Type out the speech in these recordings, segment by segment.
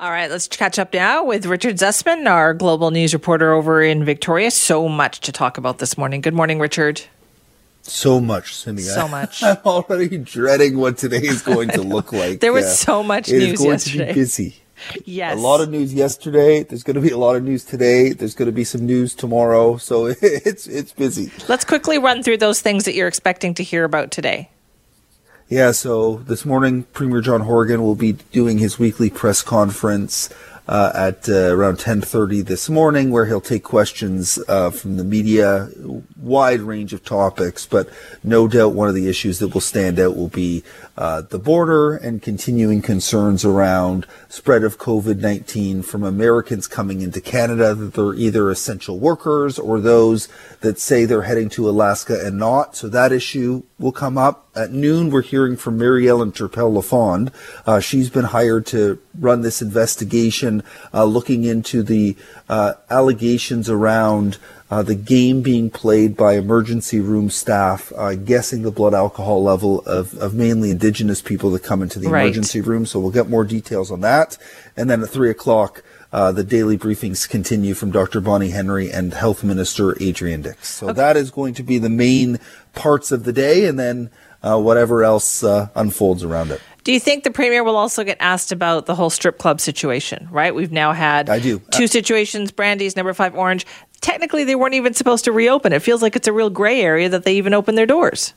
All right, let's catch up now with Richard Zussman, our global news reporter over in Victoria. So much to talk about this morning. Good morning, Richard. So much, Simi. So much. I'm already dreading what today is going to look like. there was uh, so much it news is going yesterday. To be busy. Yes. A lot of news yesterday. There's going to be a lot of news today. There's going to be some news tomorrow. So it's it's busy. Let's quickly run through those things that you're expecting to hear about today. Yeah, so this morning, Premier John Horgan will be doing his weekly press conference uh, at uh, around 10:30 this morning, where he'll take questions uh, from the media, wide range of topics. But no doubt, one of the issues that will stand out will be uh, the border and continuing concerns around spread of COVID-19 from Americans coming into Canada that they're either essential workers or those that say they're heading to Alaska and not. So that issue will come up. At noon, we're hearing from Mary Ellen Turpel-Lafond. Uh, she's been hired to run this investigation, uh, looking into the uh, allegations around uh, the game being played by emergency room staff, uh, guessing the blood alcohol level of, of mainly indigenous people that come into the right. emergency room. So we'll get more details on that. And then at three o'clock, uh, the daily briefings continue from Dr. Bonnie Henry and Health Minister Adrian Dix. So okay. that is going to be the main parts of the day, and then uh, whatever else uh, unfolds around it. Do you think the premier will also get asked about the whole strip club situation? Right, we've now had I do. two situations: Brandi's, Number Five Orange. Technically, they weren't even supposed to reopen. It feels like it's a real gray area that they even opened their doors.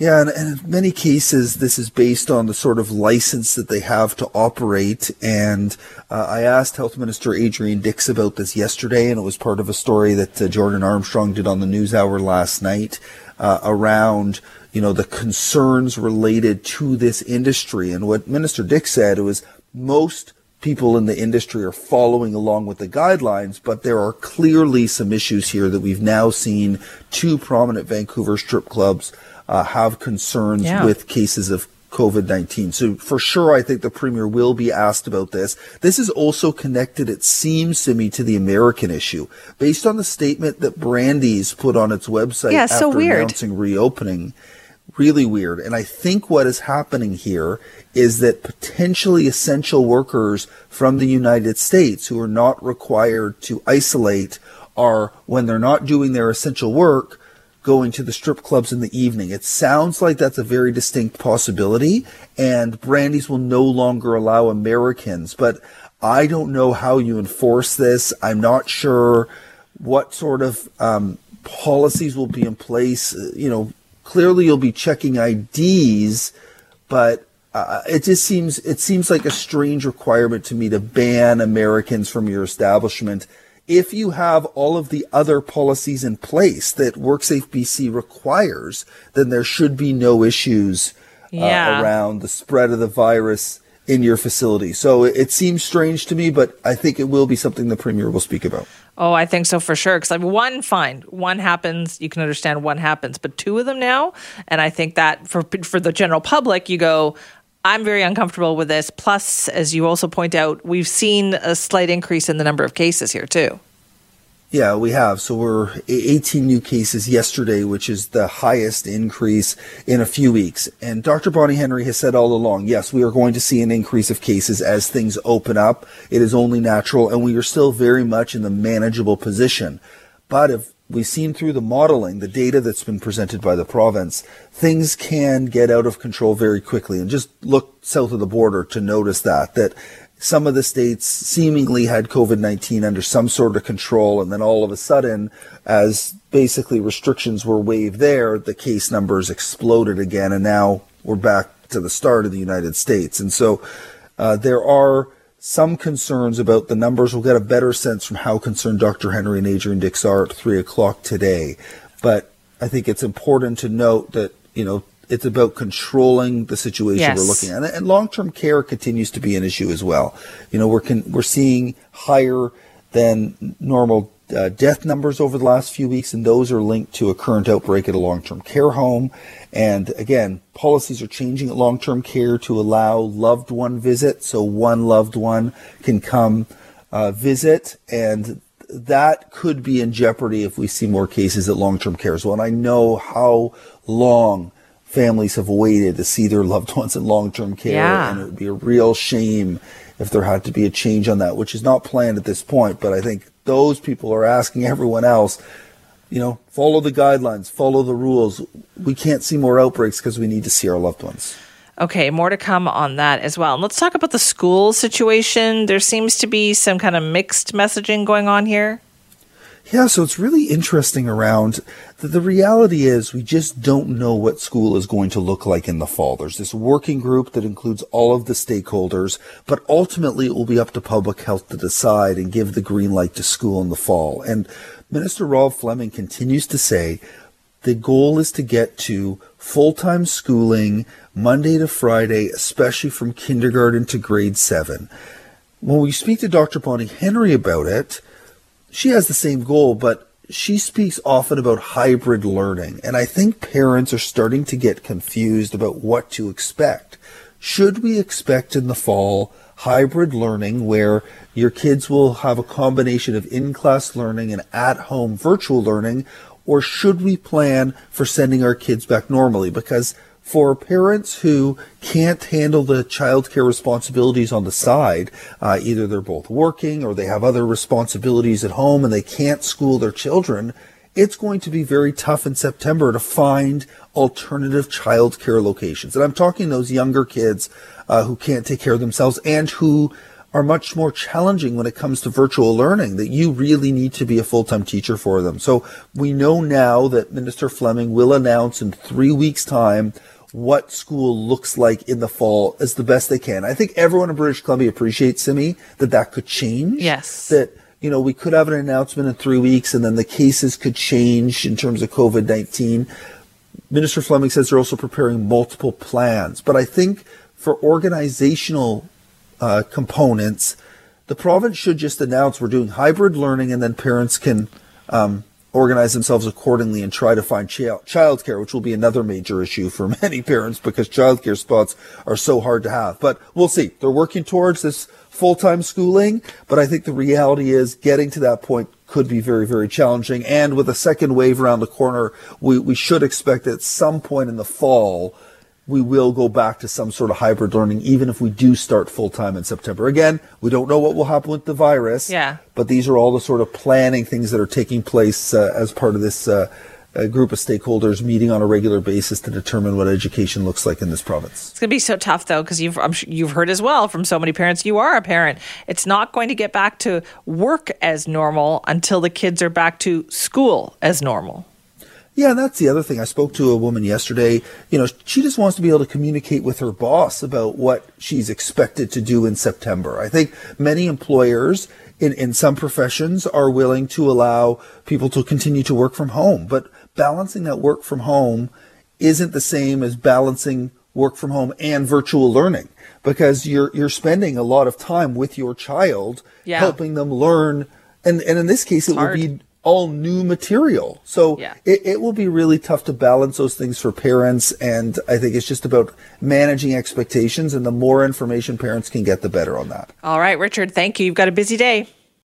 Yeah, and, and, in many cases, this is based on the sort of license that they have to operate. And uh, I asked Health Minister Adrian Dix about this yesterday, and it was part of a story that uh, Jordan Armstrong did on the News Hour last night uh, around, you know, the concerns related to this industry. And what Minister Dix said was most people in the industry are following along with the guidelines, but there are clearly some issues here that we've now seen two prominent Vancouver strip clubs uh, have concerns yeah. with cases of COVID 19. So, for sure, I think the Premier will be asked about this. This is also connected, it seems to me, to the American issue. Based on the statement that Brandi's put on its website yeah, after so announcing reopening, really weird. And I think what is happening here is that potentially essential workers from the United States who are not required to isolate are, when they're not doing their essential work, going to the strip clubs in the evening. It sounds like that's a very distinct possibility, and Brandi's will no longer allow Americans. But I don't know how you enforce this. I'm not sure what sort of um, policies will be in place. You know, clearly you'll be checking IDs, but uh, it just seems it seems like a strange requirement to me to ban Americans from your establishment if you have all of the other policies in place that WorkSafe BC requires, then there should be no issues uh, yeah. around the spread of the virus in your facility. So it, it, seems strange to me, but I think it will be something the premier will speak about. Oh, I think so for sure. Because like one, fine, one happens, you can understand one happens, but two of them now, and I think that for for the general public, you go. I'm very uncomfortable with this. Plus, as you also point out, we've seen a slight increase in the number of cases here, too. Yeah, we have. So we're 18 new cases yesterday, which is the highest increase in a few weeks. And Dr. Bonnie Henry has said all along, yes, we are going to see an increase of cases as things open up. It is only natural, and we are still very much in the manageable position. But if we've seen through the modeling, the data that's been presented by the province, things can get out of control very quickly. And just look south of the border to notice that, that some of the states seemingly had COVID-19 under some sort of control. And then all of a sudden, as basically restrictions were waived there, the case numbers exploded again. And now we're back to the start of the United States. And so, uh, there are some concerns about the numbers. We'll get a better sense from how concerned Dr. Henry and Adrian Dix are at three o'clock today. But I think it's important to note that, you know, it's about controlling the situation Yes. we're looking at, and long-term care continues to be an issue as well. You know, we're con- we're seeing higher than normal uh, death numbers over the last few weeks, and those are linked to a current outbreak at a long-term care home. And again, policies are changing at long-term care to allow loved one visit, so one loved one can come uh, visit, and that could be in jeopardy if we see more cases at long-term care as well. And I know how long families have waited to see their loved ones in long-term care, Yeah. and it would be a real shame if there had to be a change on that, which is not planned at this point. But I think those people are asking everyone else, you know, follow the guidelines, follow the rules. We can't see more outbreaks because we need to see our loved ones. Okay, more to come on that as well. And let's talk about the school situation. There seems to be some kind of mixed messaging going on here. Yeah, so it's really interesting around the, the reality is we just don't know what school is going to look like in the fall. There's this working group that includes all of the stakeholders, but ultimately it will be up to public health to decide and give the green light to school in the fall. And Minister Rob Fleming continues to say the goal is to get to full-time schooling Monday to Friday, especially from kindergarten to grade seven. When we speak to Dr. Bonnie Henry about it, she has the same goal, but she speaks often about hybrid learning. And I think parents are starting to get confused about what to expect. Should we expect in the fall hybrid learning where your kids will have a combination of in class learning and at home virtual learning? Or should we plan for sending our kids back normally? Because for parents who can't handle the childcare responsibilities on the side, uh, either they're both working or they have other responsibilities at home and they can't school their children, it's going to be very tough in September to find alternative childcare locations. And I'm talking those younger kids uh, who can't take care of themselves and who are much more challenging when it comes to virtual learning that you really need to be a full-time teacher for them. So we know now that Minister Fleming will announce in three weeks time what school looks like in the fall as the best they can. I think everyone in British Columbia appreciates Simi that that could change. Yes. That you know we could have an announcement in three weeks and then the cases could change in terms of COVID nineteen. Minister Fleming says they're also preparing multiple plans, but I think for organizational uh, components, the province should just announce we're doing hybrid learning, and then parents can um, organize themselves accordingly and try to find child care, which will be another major issue for many parents because childcare spots are so hard to have. But we'll see. They're working towards this full-time schooling, but I think the reality is getting to that point could be very, very challenging. And with a second wave around the corner, we, we should expect at some point in the fall we will go back to some sort of hybrid learning, even if we do start full time in September. Again, we don't know what will happen with the virus. Yeah. But these are all the sort of planning things that are taking place uh, as part of this uh, uh, group of stakeholders meeting on a regular basis to determine what education looks like in this province. It's going to be so tough though because you've I'm sure you've heard as well from so many parents. You are a parent. It's not going to get back to work as normal until the kids are back to school as normal. Yeah, that's the other thing. I spoke to a woman yesterday. You know, she just wants to be able to communicate with her boss about what she's expected to do in September. I think many employers in, in some professions are willing to allow people to continue to work from home, but balancing that work from home isn't the same as balancing work from home and virtual learning because you're you're spending a lot of time with your child Yeah. helping them learn and and in this case it hard. will be all new material. So Yeah. it, it will be really tough to balance those things for parents. And I think it's just about managing expectations. And the more information parents can get, the better on that. All right, Richard, thank you. You've got a busy day.